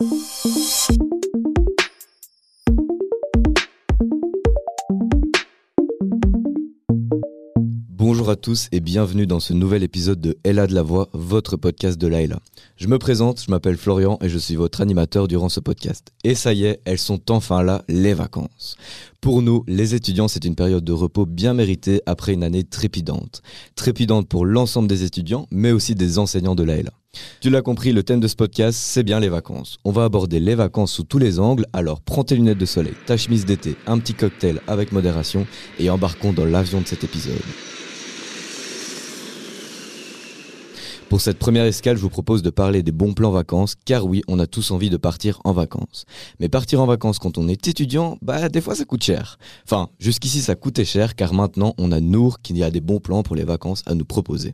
Música Bonjour à tous et bienvenue dans ce nouvel épisode de Ella de la Voix, votre podcast de Laila. Je me présente, je m'appelle Florian et je suis votre animateur durant ce podcast. Et ça y est, elles sont enfin là, les vacances. Pour nous, les étudiants, c'est une période de repos bien méritée après une année trépidante. Trépidante pour l'ensemble des étudiants, mais aussi des enseignants de Laila. Tu l'as compris, le thème de ce podcast, c'est bien les vacances. On va aborder les vacances sous tous les angles, alors prends tes lunettes de soleil, ta chemise d'été, un petit cocktail avec modération et embarquons dans l'avion de cet épisode. Pour cette première escale, je vous propose de parler des bons plans vacances, car oui, on a tous envie de partir en vacances. Mais partir en vacances quand on est étudiant, bah des fois ça coûte cher. Enfin, jusqu'ici ça coûtait cher, car maintenant on a Nour qui a des bons plans pour les vacances à nous proposer.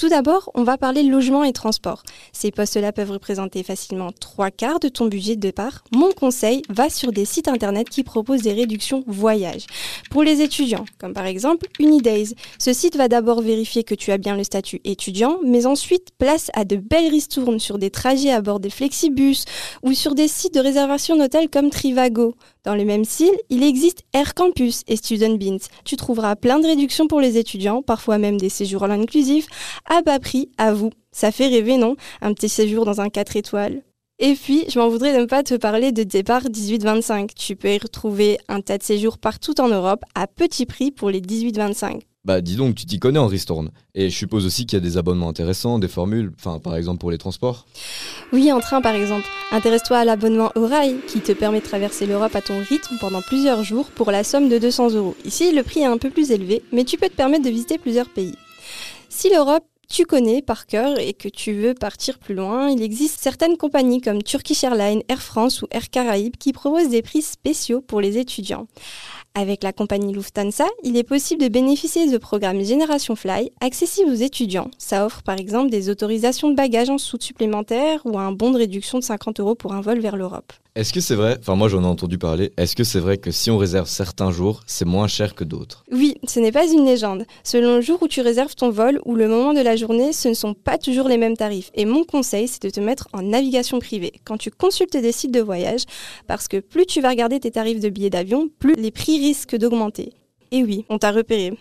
Tout d'abord, on va parler logement et transport. Ces postes-là peuvent représenter facilement trois quarts de ton budget de départ. Mon conseil, va sur des sites internet qui proposent des réductions voyage. Pour les étudiants, comme par exemple Unidays. Ce site va d'abord vérifier que tu as bien le statut étudiant, mais ensuite place à de belles ristournes sur des trajets à bord des flexibus ou sur des sites de réservation d'hôtels comme Trivago. Dans le même style, il existe Air Campus et Student Beans. Tu trouveras plein de réductions pour les étudiants, parfois même des séjours all inclusifs, à bas prix, à vous. Ça fait rêver, non? Un petit séjour dans un 4 étoiles. Et puis, je m'en voudrais de ne pas te parler de départ 18-25. Tu peux y retrouver un tas de séjours partout en Europe à petit prix pour les 18-25. Bah dis donc, tu t'y connais en ristourne. Et je suppose aussi qu'il y a des abonnements intéressants, des formules, enfin par exemple pour les transports. Oui, en train par exemple. Intéresse-toi à l'abonnement au rail qui te permet de traverser l'Europe à ton rythme pendant plusieurs jours pour la somme de 200 euros. Ici, le prix est un peu plus élevé, mais tu peux te permettre de visiter plusieurs pays. Si l'Europe tu connais par cœur et que tu veux partir plus loin, il existe certaines compagnies comme Turkish Airlines, Air France ou Air Caraïbes qui proposent des prix spéciaux pour les étudiants. Avec la compagnie Lufthansa, il est possible de bénéficier de programmes Génération Fly accessibles aux étudiants. Ça offre par exemple des autorisations de bagages en soute supplémentaire ou un bon de réduction de 50 euros pour un vol vers l'Europe. Est-ce que c'est vrai, enfin moi j'en ai entendu parler, est-ce que c'est vrai que si on réserve certains jours, c'est moins cher que d'autres? Oui, ce n'est pas une légende. Selon le jour où tu réserves ton vol ou le moment de la journée, ce ne sont pas toujours les mêmes tarifs. Et mon conseil, c'est de te mettre en navigation privée quand tu consultes des sites de voyage, parce que plus tu vas regarder tes tarifs de billets d'avion, plus les prix risquent d'augmenter. Et oui, on t'a repéré.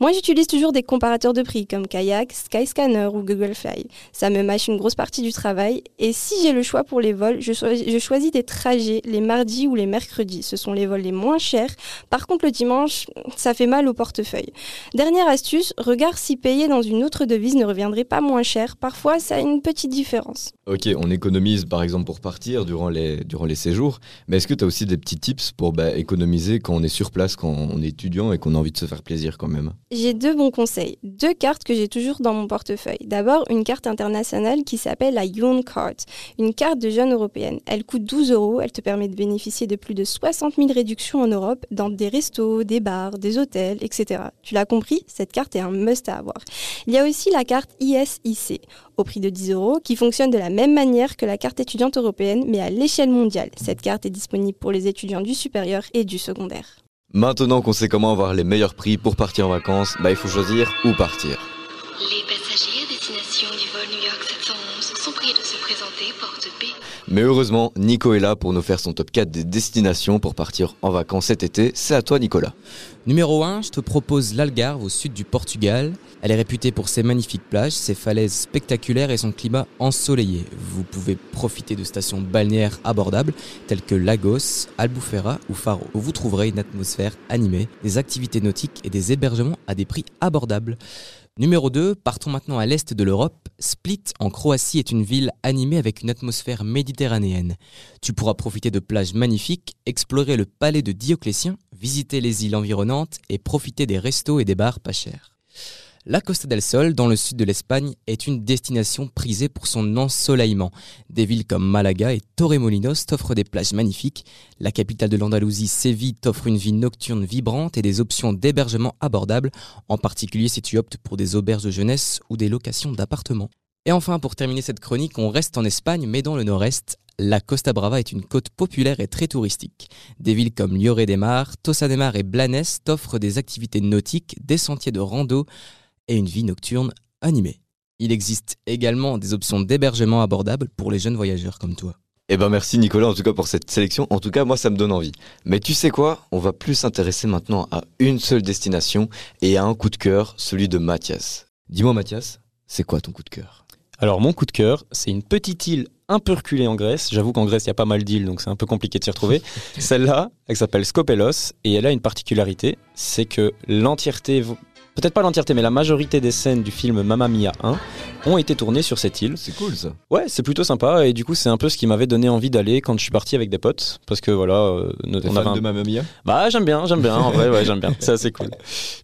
Moi, j'utilise toujours des comparateurs de prix comme Kayak, Skyscanner ou Google Fly. Ça me mâche une grosse partie du travail. Et si j'ai le choix pour les vols, je, je, choisis des trajets les mardis ou les mercredis. Ce sont les vols les moins chers. Par contre, le dimanche, ça fait mal au portefeuille. Dernière astuce, regarde si payer dans une autre devise ne reviendrait pas moins cher. Parfois, ça a une petite différence. Ok, on économise par exemple pour partir durant les, durant les séjours. Mais est-ce que tu as aussi des petits tips pour bah, économiser quand on est sur place, quand on est étudiant qu'on a envie de se faire plaisir quand même J'ai deux bons conseils. Deux cartes que j'ai toujours dans mon portefeuille. D'abord, une carte internationale qui s'appelle la Yuan Card, une carte de jeune européenne. Elle coûte 12 euros. Elle te permet de bénéficier de plus de 60 000 réductions en Europe dans des restos, des bars, des hôtels, etc. Tu l'as compris, cette carte est un must à avoir. Il y a aussi la carte ISIC au prix de 10 euros qui fonctionne de la même manière que la carte étudiante européenne mais à l'échelle mondiale. Cette carte est disponible pour les étudiants du supérieur et du secondaire. Maintenant qu'on sait comment avoir les meilleurs prix pour partir en vacances, bah il faut choisir où partir. Les passagers à destination du vol New York 711 sont priés de se présenter B. Mais heureusement, Nico est là pour nous faire son top 4 des destinations pour partir en vacances cet été. C'est à toi Nicolas. Numéro 1, je te propose l'Algarve au sud du Portugal. Elle est réputée pour ses magnifiques plages, ses falaises spectaculaires et son climat ensoleillé. Vous pouvez profiter de stations balnéaires abordables telles que Lagos, Albufeira ou Faro, vous trouverez une atmosphère animée, des activités nautiques et des hébergements à des prix abordables. Numéro 2, partons maintenant à l'est de l'Europe. Split, en Croatie, est une ville animée avec une atmosphère méditerranéenne. Tu pourras profiter de plages magnifiques, explorer le palais de Dioclétien, visiter les îles environnantes et profiter des restos et des bars pas chers. La Costa del Sol, dans le sud de l'Espagne, est une destination prisée pour son ensoleillement. Des villes comme Malaga et Torremolinos t'offrent des plages magnifiques. La capitale de l'Andalousie, Séville, t'offre une vie nocturne vibrante et des options d'hébergement abordables, en particulier si tu optes pour des auberges de jeunesse ou des locations d'appartements. Et enfin, pour terminer cette chronique, on reste en Espagne, mais dans le nord-est. La Costa Brava est une côte populaire et très touristique. Des villes comme Lloret de Mar, Tossa de Mar et Blanes t'offrent des activités nautiques, des sentiers de rando, et une vie nocturne animée. Il existe également des options d'hébergement abordables pour les jeunes voyageurs comme toi. Eh ben merci Nicolas en tout cas pour cette sélection. En tout cas moi ça me donne envie. Mais tu sais quoi? On va plus s'intéresser maintenant à une seule destination et à un coup de cœur, celui de Mathias. Dis-moi Mathias, c'est quoi ton coup de cœur? Alors mon coup de cœur, c'est une petite île un peu reculée en Grèce. J'avoue qu'en Grèce, il y a pas mal d'îles, donc c'est un peu compliqué de s'y retrouver. Celle-là, elle s'appelle Skopelos, et elle a une particularité, c'est que l'entièreté, peut-être pas l'entièreté, mais la majorité des scènes du film Mamma Mia 1 ont été tournées sur cette île. C'est cool ça. Ouais, c'est plutôt sympa, et du coup, c'est un peu ce qui m'avait donné envie d'aller quand je suis parti avec des potes, parce que voilà, euh, T'es on fan un- de Mamma Mia? Bah j'aime bien, j'aime bien, en vrai ouais j'aime bien, c'est assez cool.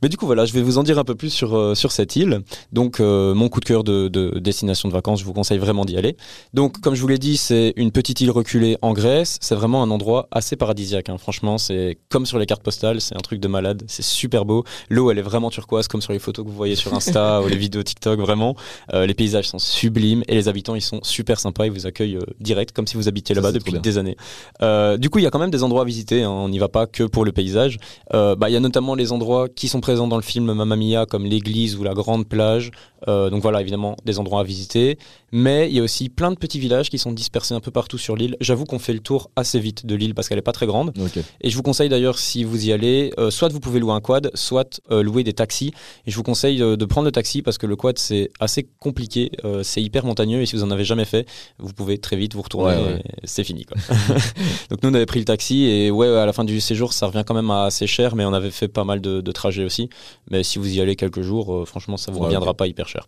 Mais du coup voilà, je vais vous en dire un peu plus sur, euh, sur cette île. Donc euh, mon coup de cœur de, de destination de vacances, je vous conseille vraiment d'y aller. Donc comme je vous l'ai dit, c'est une petite île reculée en Grèce, c'est vraiment un endroit assez paradisiaque. hein. Franchement, c'est comme sur les cartes postales, c'est un truc de malade, c'est super beau. L'eau elle est vraiment turquoise comme sur les photos que vous voyez sur Insta ou les vidéos TikTok, vraiment. Euh, les paysages sont sublimes et les habitants ils sont super sympas, ils vous accueillent euh, direct comme si vous habitiez là-bas depuis des années. Euh, du coup, il y a quand même des endroits à visiter. hein. On n'y va pas que pour le paysage. Bah, il y a notamment les endroits qui sont présents dans le film Mamma Mia, comme l'église ou la grande plage. Donc voilà, évidemment, des endroits à visiter. Mais il y a aussi plein de petits villages qui sont dispersés un peu partout sur l'île. J'avoue qu'on fait le tour assez vite de l'île parce qu'elle est pas très grande. Et je vous conseille d'ailleurs, si vous y allez, soit vous pouvez louer un quad, soit louer des taxis. Et je vous conseille euh, de prendre le taxi parce que le quad c'est assez compliqué, euh, c'est hyper montagneux et si vous en avez jamais fait, vous pouvez très vite vous retourner. Ouais, ouais. et C'est fini quoi. Donc nous on avait pris le taxi et ouais à la fin du séjour ça revient quand même à assez cher, mais on avait fait pas mal de, de trajets aussi. Mais si vous y allez quelques jours, euh, franchement ça vous reviendra pas hyper cher.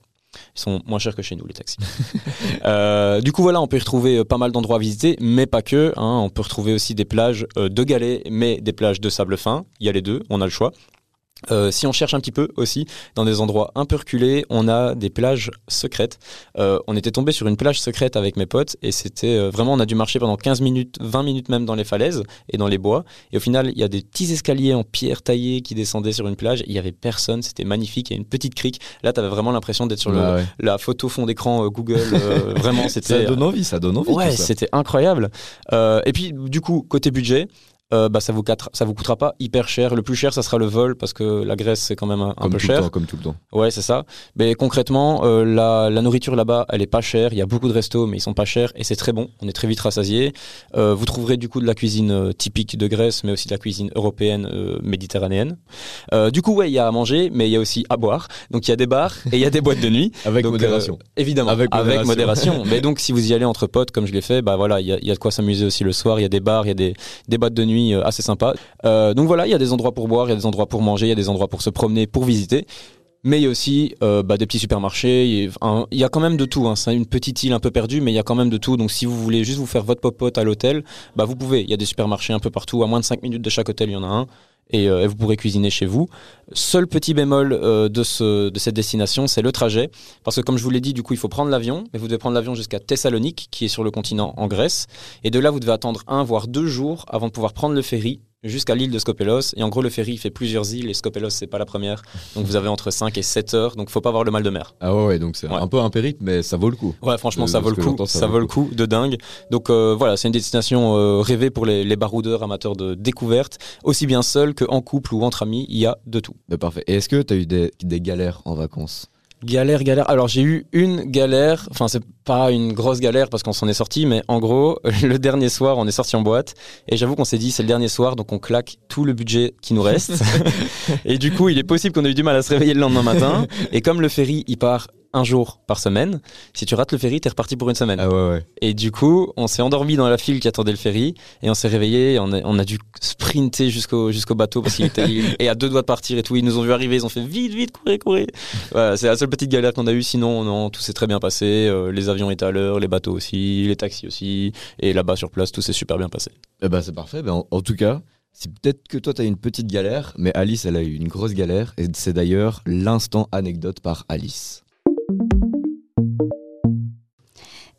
Ils sont moins chers que chez nous les taxis. Euh, du coup voilà, on peut y retrouver pas mal d'endroits à visiter, mais pas que. hein. On peut retrouver aussi des plages euh, de galets, mais des plages de sable fin. Il y a les deux, on a le choix. Euh, si on cherche un petit peu aussi, dans des endroits un peu reculés, on a des plages secrètes. Euh, on était tombé sur une plage secrète avec mes potes et c'était euh, vraiment, on a dû marcher pendant 15 minutes, 20 minutes même dans les falaises et dans les bois. Et au final, il y a des petits escaliers en pierre taillée qui descendaient sur une plage. Il y avait personne, c'était magnifique. Il y a une petite crique. Là, tu avais vraiment l'impression d'être sur le- Bah ouais. la photo fond d'écran euh, Google. euh, vraiment, Ça c'était donne envie, ça donne envie. Ouais, ça. c'était incroyable. Euh, et puis, du coup, côté budget, euh, bah, ça vous quatre- ça vous coûtera pas hyper cher. Le plus cher, ça sera le vol parce que la Grèce c'est quand même un, peu tout cher. le temps, comme tout le temps. Ouais, c'est ça. Mais concrètement, euh, la, la nourriture là-bas, elle est pas chère. Il y a beaucoup de restos, mais ils sont pas chers et c'est très bon. On est très vite rassasié. Euh, vous trouverez du coup de la cuisine typique de Grèce, mais aussi de la cuisine européenne, méditerranéenne. Du coup, ouais, il y a à manger, mais il y a aussi à boire. Donc il y a des bars et il y a des boîtes de nuit. Avec Donc, modération. évidemment, Avec avec, modération. modération. Mais donc, si vous y allez entre potes, comme je l'ai fait, bah voilà, il y y a de quoi s'amuser aussi le soir. Il y a des bars, il y a des, des boîtes de nuit euh, assez sympas. Euh, donc voilà, il y a des endroits pour boire, il y a des endroits pour manger, il y a des endroits pour se promener, pour visiter. Mais il y a aussi euh, bah, des petits supermarchés. Il y, a, un- il y a quand même de tout. Hein. C'est une petite île un peu perdue, mais il y a quand même de tout. Donc si vous voulez juste vous faire votre popote à l'hôtel, bah, vous pouvez. Il y a des supermarchés un peu partout. À moins de 5 minutes de chaque hôtel, il y en a un. Et, euh, et vous pourrez cuisiner chez vous. Seul petit bémol euh, de, ce, de cette destination, c'est le trajet. Parce que comme je vous l'ai dit, du coup, il faut prendre l'avion. Mais vous devez prendre l'avion jusqu'à Thessalonique, qui est sur le continent en Grèce. Et de là, vous devez attendre un, voire deux jours avant de pouvoir prendre le ferry jusqu'à l'île de Skopelos. Et en gros, le ferry fait plusieurs îles et Skopelos, c'est pas la première. Donc vous avez entre 5 et 7 heures. Donc faut pas avoir le mal de mer. Ah ouais, donc c'est Ouais. un peu un périple, mais ça vaut le coup. Ouais, franchement, De- ça vaut le coup. Ça, vaut le coup de dingue. Donc euh, voilà, c'est une destination euh, rêvée pour les, les baroudeurs amateurs de découverte. Aussi bien seul qu'en couple ou entre amis, il y a de tout. Bah, parfait. Et est-ce que tu as eu des, des galères en vacances? Galère, galère. Alors j'ai eu une galère, enfin c'est pas une grosse galère parce qu'on s'en est sorti, mais en gros, le dernier soir, on est sorti en boîte et j'avoue qu'on s'est dit c'est le dernier soir, donc on claque tout le budget qui nous reste. et du coup, il est possible qu'on ait eu du mal à se réveiller le lendemain matin. Et comme le ferry, il part un jour par semaine, si tu rates le ferry, t'es reparti pour une semaine. Ah ouais, ouais. Et du coup, on s'est endormi dans la file qui attendait le ferry et on s'est réveillé. On, a, on a dû sprinter jusqu'au jusqu'au bateau parce qu'il était et à deux doigts de partir et tout. Ils nous ont vu arriver, ils ont fait vite, vite, courez, courez. Voilà, c'est la seule petite galère qu'on a eue. Sinon, non, tout s'est très bien passé. Euh, les avions étaient à l'heure, les bateaux aussi, les taxis aussi. Et là-bas sur place, tout s'est super bien passé. Eh ben, c'est parfait. Ben, en, en tout cas, c'est peut-être que toi, tu as eu une petite galère, mais Alice, elle a eu une grosse galère. Et c'est d'ailleurs l'instant anecdote par Alice.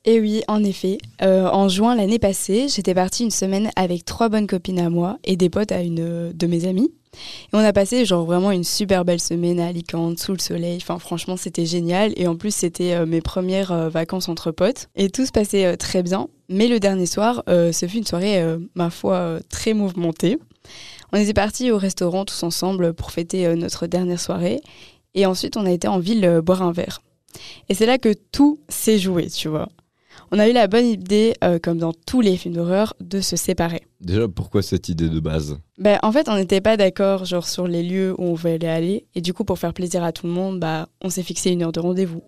Et oui, en effet. Euh, en juin l'année passée, j'étais partie une semaine avec trois bonnes copines à moi et des potes à une euh, de mes amies. Et on a passé genre vraiment une super belle semaine à Alicante, sous le soleil. Enfin, franchement, c'était génial. Et en plus, c'était euh, mes premières vacances entre potes. Et tout se passait très bien. Mais le dernier soir, ce fut une soirée, ma foi, très mouvementée. On était partis au restaurant tous ensemble pour fêter notre dernière soirée. Et ensuite, on a été en ville boire un verre. Et c'est là que tout s'est joué, tu vois. On a eu la bonne idée, euh, comme dans tous les films d'horreur, de se séparer. Déjà, pourquoi cette idée de base? Ben, en fait, on n'était pas d'accord genre sur les lieux où on voulait aller. Et du coup, pour faire plaisir à tout le monde, bah, on s'est fixé une heure de rendez-vous.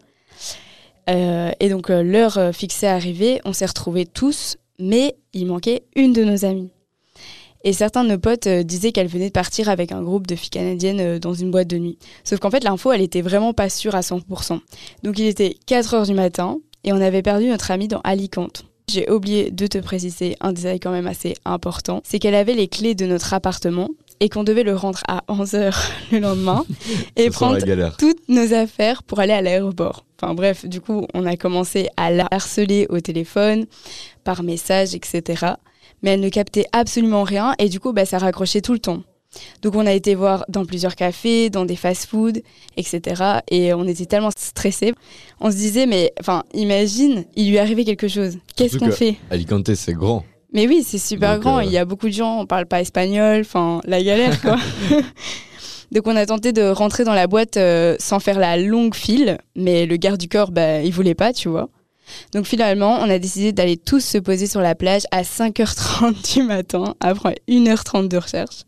Euh, et donc, euh, l'heure fixée arrivée, on s'est retrouvés tous, mais il manquait une de nos amies. Et certains de nos potes euh, disaient qu'elle venait de partir avec un groupe de filles canadiennes euh, dans une boîte de nuit. Sauf qu'en fait, l'info, elle était vraiment pas sûre à 100%. Donc, il était 4 heures du matin et on avait perdu notre amie dans Alicante. J'ai oublié de te préciser un détail quand même assez important, c'est qu'elle avait les clés de notre appartement et qu'on devait le rendre à 11h le lendemain et prendre toutes nos affaires pour aller à l'aéroport. Enfin bref, du coup, on a commencé à la harceler au téléphone, par message, etc. Mais elle ne captait absolument rien et du coup, bah, ça raccrochait tout le temps. Donc on a été voir dans plusieurs cafés, dans des fast-foods, etc. Et on était tellement stressés. On se disait, mais enfin, imagine, il lui arrivait quelque chose. Qu'est-ce qu'on que- fait Alicante, c'est grand. mais oui, c'est super Donc, grand. euh, Il y a beaucoup de gens, on parle pas espagnol, enfin, la galère, quoi. Donc, on a tenté de rentrer dans la boîte euh, sans faire la longue file, mais le garde du corps, bah, il voulait pas, tu vois. Donc, finalement, on a décidé d'aller tous se poser sur la plage à 5h30 du matin, après 1h30 de recherche.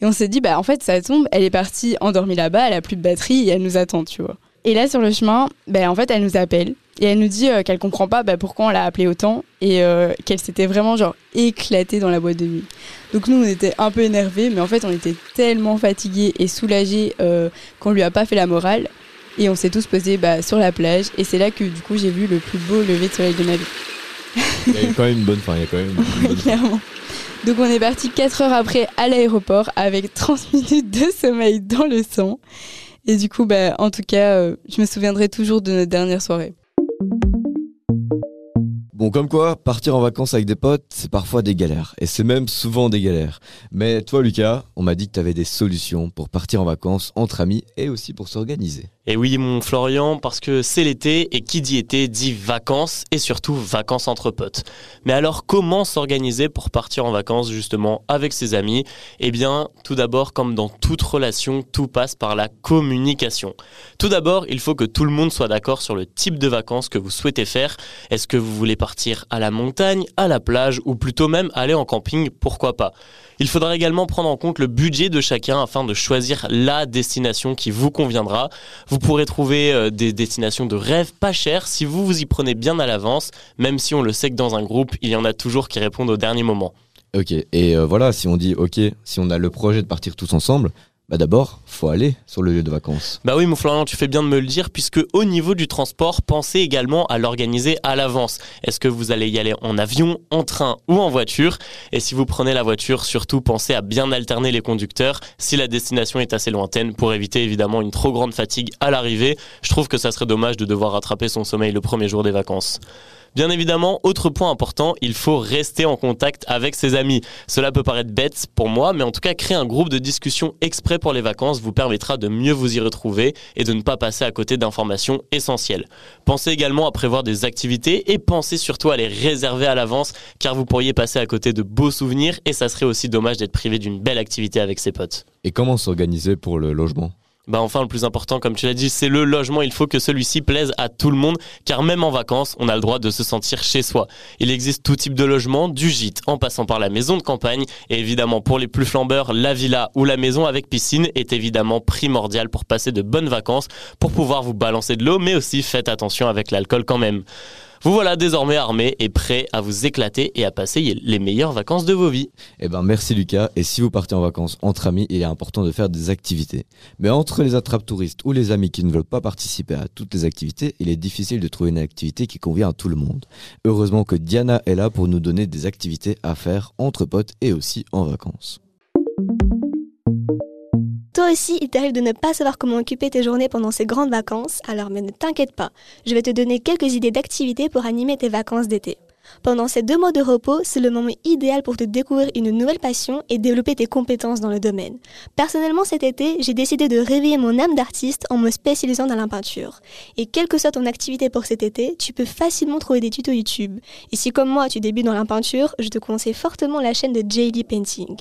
Et on s'est dit, bah, en fait, ça tombe, elle est partie endormie là-bas, elle a plus de batterie et elle nous attend, tu vois. Et là, sur le chemin, bah, en fait, elle nous appelle et elle nous dit euh, qu'elle comprend pas bah, pourquoi on l'a appelée autant et euh, qu'elle s'était vraiment genre éclatée dans la boîte de nuit. Donc nous, on était un peu énervés, mais en fait, on était tellement fatigués et soulagés euh, qu'on lui a pas fait la morale. Et on s'est tous posés bah, sur la plage. Et c'est là que du coup, j'ai vu le plus beau lever de soleil de ma vie. Il y a eu quand même une bonne fin. Il y a quand même une bonne fin. Clairement. Donc on est parti 4 heures après à l'aéroport avec 30 minutes de sommeil dans le sang. Et du coup, bah, en tout cas, euh, je me souviendrai toujours de notre dernière soirée. Bon, comme quoi, partir en vacances avec des potes, c'est parfois des galères. Et c'est même souvent des galères. Mais toi, Lucas, on m'a dit que tu avais des solutions pour partir en vacances entre amis et aussi pour s'organiser. Et oui, mon Florian, parce que c'est l'été et qui dit été dit vacances et surtout vacances entre potes. Mais alors, comment s'organiser pour partir en vacances justement avec ses amis? Eh bien, tout d'abord, comme dans toute relation, tout passe par la communication. Tout d'abord, il faut que tout le monde soit d'accord sur le type de vacances que vous souhaitez faire. Est-ce que vous voulez partir à la montagne, à la plage ou plutôt même aller en camping Pourquoi pas? Il faudra également prendre en compte le budget de chacun afin de choisir la destination qui vous conviendra. Pourrez trouver euh, des destinations de rêve pas chères si vous vous y prenez bien à l'avance, même si on le sait que dans un groupe, il y en a toujours qui répondent au dernier moment. Ok, et euh, voilà, si on dit ok, si on a le projet de partir tous ensemble, bah d'abord, faut aller sur le lieu de vacances. Bah oui, mon Florian, tu fais bien de me le dire, puisque au niveau du transport, pensez également à l'organiser à l'avance. Est-ce que vous allez y aller en avion, en train ou en voiture? Et si vous prenez la voiture, surtout pensez à bien alterner les conducteurs si la destination est assez lointaine pour éviter évidemment une trop grande fatigue à l'arrivée. Je trouve que ça serait dommage de devoir rattraper son sommeil le premier jour des vacances. Bien évidemment, autre point important, il faut rester en contact avec ses amis. Cela peut paraître bête pour moi, mais en tout cas, créer un groupe de discussion exprès pour les vacances vous permettra de mieux vous y retrouver et de ne pas passer à côté d'informations essentielles. Pensez également à prévoir des activités et pensez surtout à les réserver à l'avance, car vous pourriez passer à côté de beaux souvenirs et ça serait aussi dommage d'être privé d'une belle activité avec ses potes. Et comment s'organiser pour le logement? Bah enfin, le plus important, comme tu l'as dit, c'est le logement. Il faut que celui-ci plaise à tout le monde, car même en vacances, on a le droit de se sentir chez soi. Il existe tout type de logement, du gîte, en passant par la maison de campagne, et évidemment pour les plus flambeurs, la villa ou la maison avec piscine est évidemment primordial pour passer de bonnes vacances, pour pouvoir vous balancer de l'eau, mais aussi faites attention avec l'alcool quand même. Vous voilà désormais armé et prêt à vous éclater et à passer les meilleures vacances de vos vies. Eh ben merci Lucas, et si vous partez en vacances entre amis, il est important de faire des activités. Mais entre les attrapes touristes ou les amis qui ne veulent pas participer à toutes les activités, il est difficile de trouver une activité qui convient à tout le monde. Heureusement que Diana est là pour nous donner des activités à faire entre potes et aussi en vacances. Toi aussi, il t'arrive de ne pas savoir comment occuper tes journées pendant ces grandes vacances, alors mais ne t'inquiète pas, je vais te donner quelques idées d'activités pour animer tes vacances d'été. Pendant ces deux mois de repos, c'est le moment idéal pour te découvrir une nouvelle passion et développer tes compétences dans le domaine. Personnellement, cet été, j'ai décidé de réveiller mon âme d'artiste en me spécialisant dans la peinture. Et quelle que soit ton activité pour cet été, tu peux facilement trouver des tutos YouTube. Et si comme moi, tu débutes dans la peinture, je te conseille fortement la chaîne de JD Painting.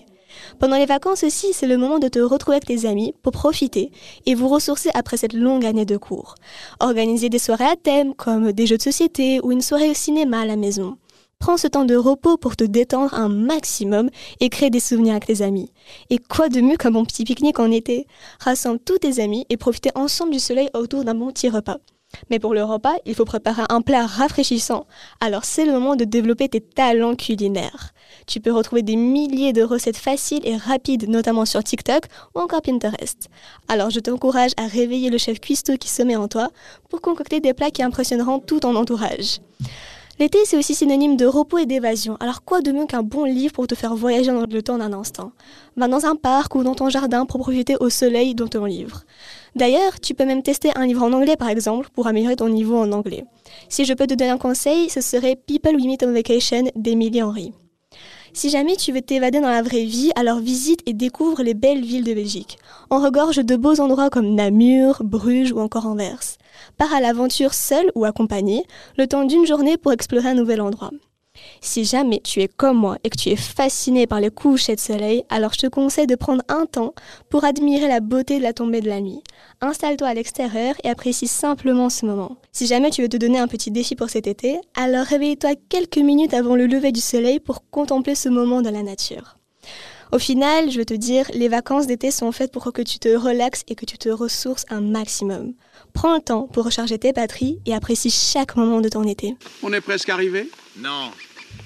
Pendant les vacances aussi, c'est le moment de te retrouver avec tes amis pour profiter et vous ressourcer après cette longue année de cours. Organiser des soirées à thème comme des jeux de société ou une soirée au cinéma à la maison. Prends ce temps de repos pour te détendre un maximum et créer des souvenirs avec tes amis. Et quoi de mieux qu'un bon petit pique-nique en été? Rassemble tous tes amis et profitez ensemble du soleil autour d'un bon petit repas. Mais pour le repas, il faut préparer un plat rafraîchissant. Alors c'est le moment de développer tes talents culinaires. Tu peux retrouver des milliers de recettes faciles et rapides, notamment sur TikTok ou encore Pinterest. Alors je t'encourage à réveiller le chef cuistot qui se met en toi pour concocter des plats qui impressionneront tout ton entourage. L'été, c'est aussi synonyme de repos et d'évasion. Alors quoi de mieux qu'un bon livre pour te faire voyager dans le temps d'un instant? Va dans un parc ou dans ton jardin pour profiter au soleil dans ton livre. D'ailleurs, tu peux même tester un livre en anglais par exemple pour améliorer ton niveau en anglais. Si je peux te donner un conseil, ce serait People We Meet on Vacation d'Emily Henry. Si jamais tu veux t'évader dans la vraie vie, alors visite et découvre les belles villes de Belgique. On regorge de beaux endroits comme Namur, Bruges ou encore Anvers. Pars à l'aventure seul ou accompagné, le temps d'une journée pour explorer un nouvel endroit. Si jamais tu es comme moi et que tu es fasciné par les couchers de soleil, alors je te conseille de prendre un temps pour admirer la beauté de la tombée de la nuit. Installe-toi à l'extérieur et apprécie simplement ce moment. Si jamais tu veux te donner un petit défi pour cet été, alors réveille-toi quelques minutes avant le lever du soleil pour contempler ce moment dans la nature. Au final, je veux te dire, les vacances d'été sont faites pour que tu te relaxes et que tu te ressources un maximum. Prends le temps pour recharger tes batteries et apprécie chaque moment de ton été. On est presque arrivé? Non.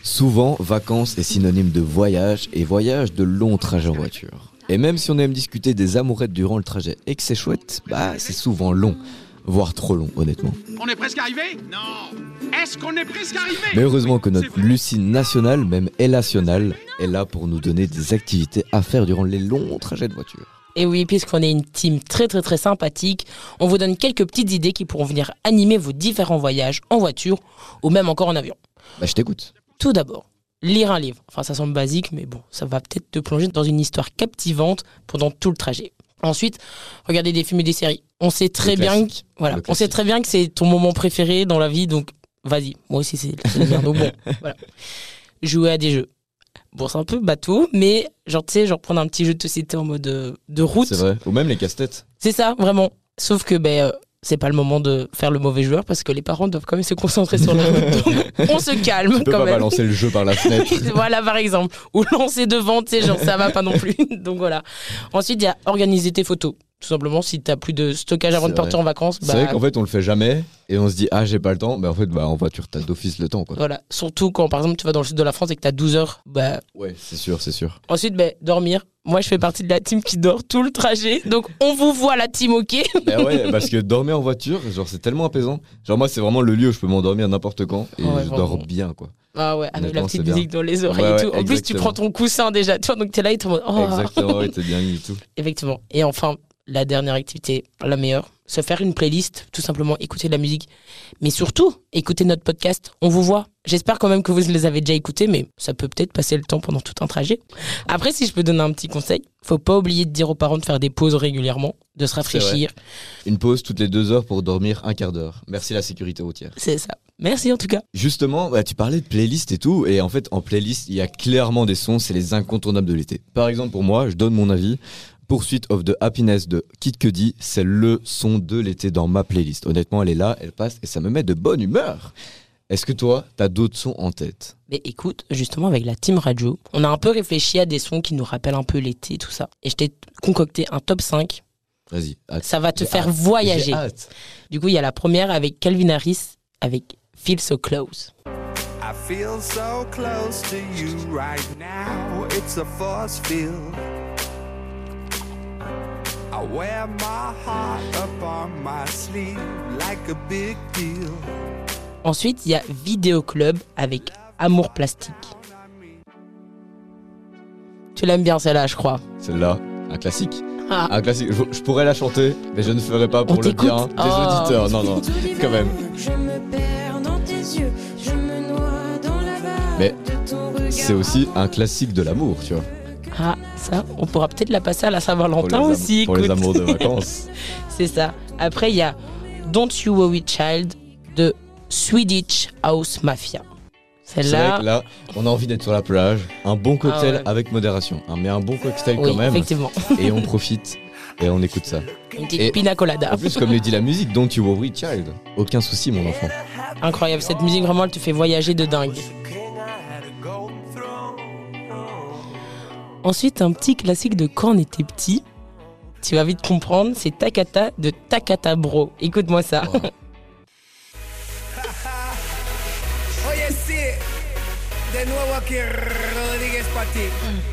Souvent, vacances est synonyme de voyage et voyage de longs trajets en voiture. Et même si on aime discuter des amourettes durant le trajet et que c'est chouette, bah c'est souvent long, voire trop long honnêtement. On est presque arrivé? Non. Est-ce qu'on est presque arrivé? Mais heureusement que notre Lucie nationale, même nationale, est là pour nous donner des activités à faire durant les longs trajets de voiture. Et oui, puisqu'on est une team très très très sympathique, on vous donne quelques petites idées qui pourront venir animer vos différents voyages en voiture ou même encore en avion. Bah je t'écoute. Tout d'abord, lire un livre. Enfin, ça semble basique, mais bon, ça va peut-être te plonger dans une histoire captivante pendant tout le trajet. Ensuite, regarder des films et des séries. On sait très bien, que, classique. voilà, Le on sait classique. très bien que c'est ton moment préféré dans la vie, donc vas-y. Moi aussi, c'est c'est le mien. Donc bon, voilà. Jouer à des jeux. Bon, c'est un peu bateau, mais genre, tu sais, genre prendre un petit jeu de société en mode euh, de route. C'est vrai. Ou même les casse-têtes. C'est ça, vraiment. Sauf que ben, euh, c'est pas le moment de faire le mauvais joueur parce que les parents doivent quand même se concentrer sur. Donc, on se calme Tu peux quand pas même. balancer le jeu par la fenêtre. voilà, par exemple. Ou lancer devant, tu sais, genre ça va pas non plus. Donc voilà. Ensuite, il y a organiser tes photos. Tout simplement, si t'as plus de stockage avant C'est de partir en vacances, C'est bah, vrai qu'en fait on le fait jamais et on se dit ah j'ai pas le temps. Mais en fait bah en voiture t'as d'office le temps quoi. voilà. Surtout quand, par exemple, tu vas dans le sud de la France et que t'as 12 heures, bah, Ouais c'est sûr c'est sûr. ensuite, bah, dormir. Moi, je fais partie de la team qui dort tout le trajet. Donc, on vous voit la team, ok? Bah ouais, parce que dormir en voiture, genre c'est tellement apaisant. Genre moi c'est vraiment le lieu où je peux m'endormir n'importe quand et Ouais, je dors bien quoi. Ah ouais, avec la petite musique dans les oreilles Ouais, et tout. ouais, En plus, tu prends ton coussin déjà, tu vois, donc t'es là et mode, oh. Exactement, ouais, t'es bien mis et tout. Effectivement. Et enfin, la dernière activité, la meilleure, se faire une playlist, tout simplement écouter de la musique. Mais surtout, écouter notre podcast. On vous voit. J'espère quand même que vous les avez déjà écoutés, mais ça peut peut-être passer le temps pendant tout un trajet. Après, si je peux donner un petit conseil, faut pas oublier de dire aux parents de faire des pauses régulièrement, de se rafraîchir. Une pause toutes les deux heures pour dormir un quart d'heure. Merci la sécurité routière. C'est ça. Merci en tout cas. Justement, bah, tu parlais de playlist et tout, et en fait, en playlist, il y a clairement des sons, c'est les incontournables de l'été. Par exemple, pour moi, je donne mon avis. Pursuit of the Happiness de Kid Cudi, c'est le son de l'été dans ma playlist. Honnêtement, elle est là, elle passe, et ça me met de bonne humeur. Est-ce que toi, t'as d'autres sons en tête? Mais écoute, justement, avec la team radio, on a un peu réfléchi à des sons qui nous rappellent un peu l'été, tout ça. Et je t'ai concocté un top 5. Vas-y. Ça va te faire hâte. voyager. Du coup, il y a la première avec Calvin Harris, avec Feel So Close. I feel so close to you right now. It's a force field. I wear my heart up on my sleeve like a big deal. Ensuite, il y a Vidéo Club avec Amour Plastique. Tu l'aimes bien celle-là, je crois. Celle-là, un classique. Ah. Un classique. Je, je pourrais la chanter, mais je ne ferai pas pour On le bien des Oh. auditeurs. Non, non, quand même. Je me perds dans tes yeux, je me noie dans la vague Mais c'est aussi un classique de l'amour, tu vois. Ah, ça, on pourra peut-être la passer à la Saint-Valentin aussi. pour les amours de vacances. C'est ça. Après, il y a Don't You Worry Child de Swedish House Mafia. Celle-là, là, on a envie d'être sur la plage. Un bon cocktail Ah ouais. avec modération. hein, mais un bon cocktail oui, quand même. effectivement. Et on profite et on écoute ça. Une petite Et- pina colada. En plus, comme le dit la musique, Don't You Worry Child. Aucun souci, mon enfant. Incroyable, cette musique vraiment elle te fait voyager de dingue. Ensuite, un petit classique de quand on était petit. Tu vas vite comprendre, c'est Takata de Takata Bro. Écoute-moi ça.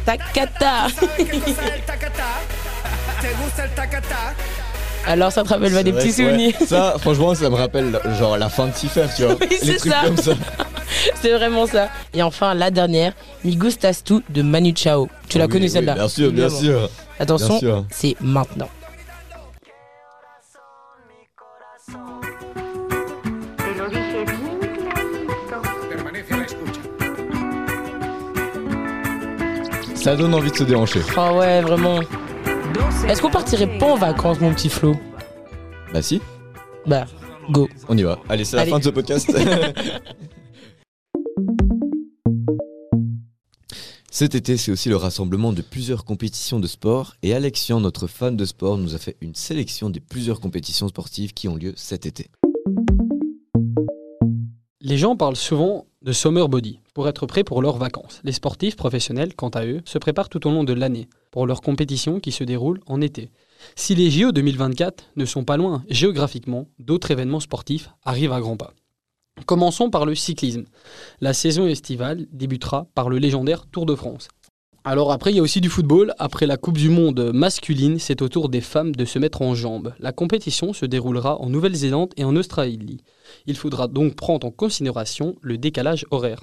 Takata. Alors ça te rappelle pas des petits ouais, souvenirs Ça, franchement, ça me rappelle genre la fin de Cipher, tu vois. Oui, Les c'est trucs ça. comme ça. C'est vraiment ça. Et enfin, la dernière, Mi Gustas Tu de Manu Chao. Tu la Oui, connais oui, celle-là Bien sûr, bien sûr. Attention, c'est maintenant. Ça donne envie de se déhancher. Oh ouais, vraiment. Est-ce qu'on partirait pas en vacances, mon petit Flo? Bah si, Bah, go. on y va. Allez, c'est la Allez. fin de ce podcast. Cet été, c'est aussi le rassemblement de plusieurs compétitions de sport et Alexian, notre fan de sport, nous a fait une sélection des plusieurs compétitions sportives qui ont lieu cet été. Les gens parlent souvent de summer body pour être prêts pour leurs vacances. Les sportifs professionnels, quant à eux, se préparent tout au long de l'année pour leurs compétitions qui se déroulent en été. Si les JO 2024 ne sont pas loin géographiquement, d'autres événements sportifs arrivent à grands pas. Commençons par le cyclisme. La saison estivale débutera par le légendaire Tour de France. Alors après, il y a aussi du football. Après la Coupe du Monde masculine, c'est au tour des femmes de se mettre en jambes. La compétition se déroulera en Nouvelle-Zélande et en Australie. Il faudra donc prendre en considération le décalage horaire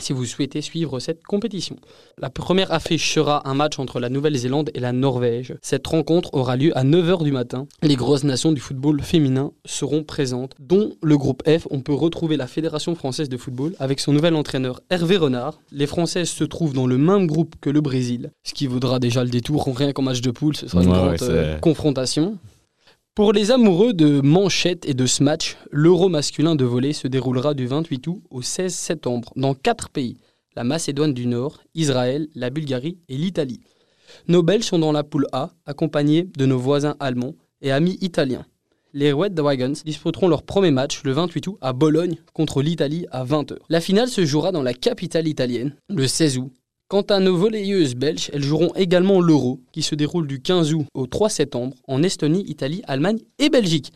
si vous souhaitez suivre cette compétition. La première affiche sera un match entre la Nouvelle-Zélande et la Norvège. Cette rencontre aura lieu à 9h du matin. Les grosses nations du football féminin seront présentes, dont le groupe F. On peut retrouver la Fédération française de football avec son nouvel entraîneur Hervé Renard. Les Françaises se trouvent dans le même groupe que le Brésil, ce qui vaudra déjà le détour. Rien qu'en match de poule, ce sera une Ouais, grande ouais, euh, confrontation. Pour les amoureux de manchettes et de smash, l'Euro masculin de volley se déroulera du 28 août au 16 septembre dans quatre pays la Macédoine du Nord, Israël, la Bulgarie et l'Italie. Nos Belges sont dans la poule A, accompagnés de nos voisins allemands et amis italiens. Les Red Dragons disputeront leur premier match le 28 août à Bologne contre l'Italie à 20h. La finale se jouera dans la capitale italienne le 16 août. Quant à nos volleyeuses belges, elles joueront également l'Euro, qui se déroule du 15 août au 3 septembre en Estonie, Italie, Allemagne et Belgique.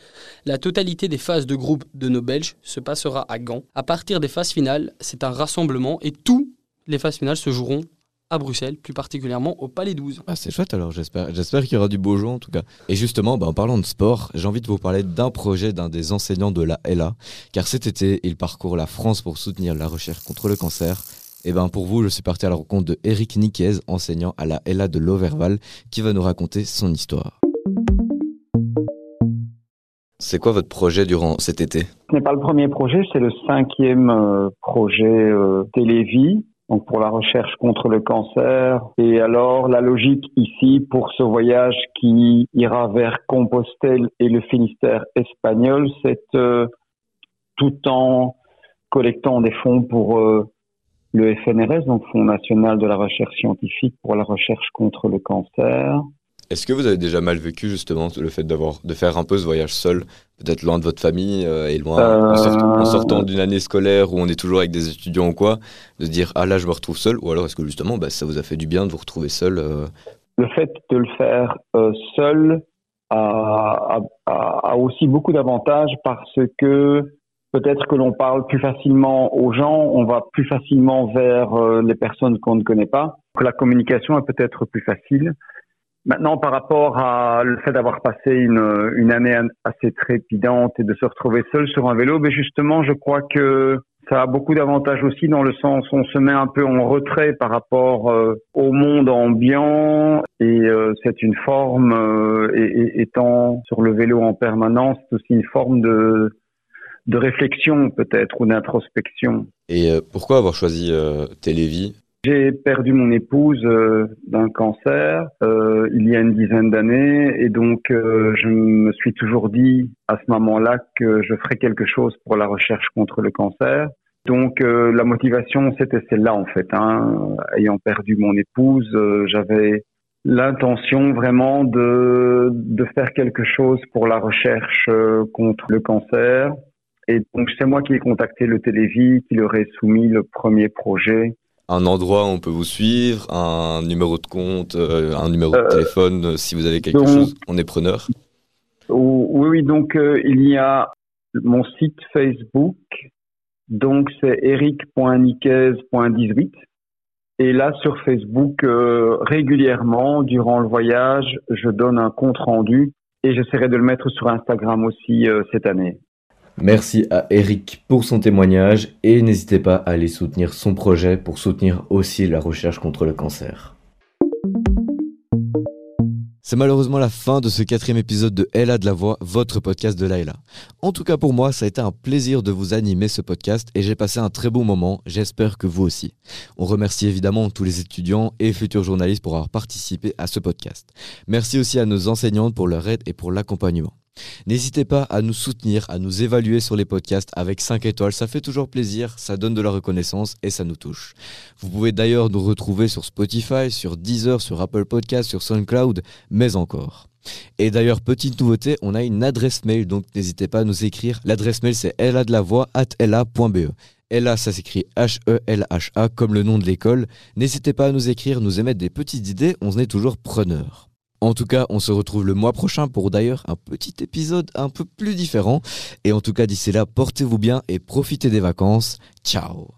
La totalité des phases de groupe de nos Belges se passera à Gand. À partir des phases finales, c'est un rassemblement et toutes les phases finales se joueront à Bruxelles, plus particulièrement au Palais 12. Ah, c'est chouette alors, j'espère. Qu'il y aura du beau jeu en tout cas. Et justement, bah, en parlant de sport, j'ai envie de vous parler d'un projet d'un des enseignants de la LA. Car cet été, il parcourt la France pour soutenir la recherche contre le cancer. Et ben pour vous, je suis parti à la rencontre de Eric Niquez, enseignant à la LA de l'Auverval, qui va nous raconter son histoire. C'est quoi votre projet durant cet été? Ce n'est pas le premier projet, c'est le cinquième euh, projet euh, Télévie, donc pour la recherche contre le cancer. Et alors la logique ici pour ce voyage qui ira vers Compostelle et le Finistère espagnol, c'est euh, tout en collectant des fonds pour euh, le FNRS, donc Fonds national de la recherche scientifique pour la recherche contre le cancer. Est-ce que vous avez déjà mal vécu justement le fait d'avoir de faire un peu ce voyage seul, peut-être loin de votre famille euh, et loin en, sort- en Euh, sortant d'une année scolaire où on est toujours avec des étudiants ou quoi, de dire ah là je me retrouve seul ou alors est-ce que justement bah, ça vous a fait du bien de vous retrouver seul euh, le fait de le faire euh, seul a- a aussi beaucoup d'avantages parce que peut-être que l'on parle plus facilement aux gens, on va plus facilement vers euh, les personnes qu'on ne connaît pas, que la communication est peut-être plus facile. Maintenant, par rapport à le fait d'avoir passé une, une année assez trépidante et de se retrouver seul sur un vélo, mais justement, je crois que ça a beaucoup d'avantages aussi dans le sens où on se met un peu en retrait par rapport euh, au monde ambiant et euh, c'est une forme, euh, et, et- étant sur le vélo en permanence, c'est aussi une forme de, de réflexion peut-être ou d'introspection. Et euh, pourquoi avoir choisi euh, Télévie? J'ai perdu mon épouse euh, d'un cancer euh, il y a une dizaine d'années et donc euh, je me suis toujours dit à ce moment-là que je ferais quelque chose pour la recherche contre le cancer. Donc euh, la motivation, c'était celle-là en fait. Hein. Ayant perdu mon épouse, euh, j'avais l'intention vraiment de, de faire quelque chose pour la recherche contre le cancer. Et donc c'est moi qui ai contacté le Télévis, qui leur ai soumis le premier projet. Un endroit où on peut vous suivre, un numéro de compte, euh, un numéro de Euh, téléphone, euh, si vous avez quelque donc- chose, on est preneur. Oui, oui, donc il y a mon site Facebook, donc c'est eric.niquez.18. Et là, sur Facebook, euh, régulièrement, durant le voyage, je donne un compte rendu et j'essaierai de le mettre sur Instagram aussi euh, cette année. Merci à Eric pour son témoignage et n'hésitez pas à aller soutenir son projet pour soutenir aussi la recherche contre le cancer. C'est malheureusement la fin de ce quatrième épisode de Elle a de la voix, votre podcast de Laila. En tout cas pour moi, ça a été un plaisir de vous animer ce podcast et j'ai passé un très bon moment, j'espère que vous aussi. On remercie évidemment tous les étudiants et futurs journalistes pour avoir participé à ce podcast. Merci aussi à nos enseignantes pour leur aide et pour l'accompagnement. N'hésitez pas à nous soutenir, à nous évaluer sur les podcasts avec 5 étoiles, ça fait toujours plaisir, ça donne de la reconnaissance et ça nous touche. Vous pouvez d'ailleurs nous retrouver sur Spotify, sur Deezer, sur Apple Podcasts, sur SoundCloud, mais encore. Et d'ailleurs, petite nouveauté, on a une adresse mail, donc n'hésitez pas à nous écrire. L'adresse mail c'est la.be. Ella, ça s'écrit H-E-L-H-A comme le nom de l'école. N'hésitez pas à nous écrire, nous émettre des petites idées, on est toujours preneurs. En tout cas, on se retrouve le mois prochain pour d'ailleurs un petit épisode un peu plus différent. Et en tout cas, d'ici là, portez-vous bien et profitez des vacances. Ciao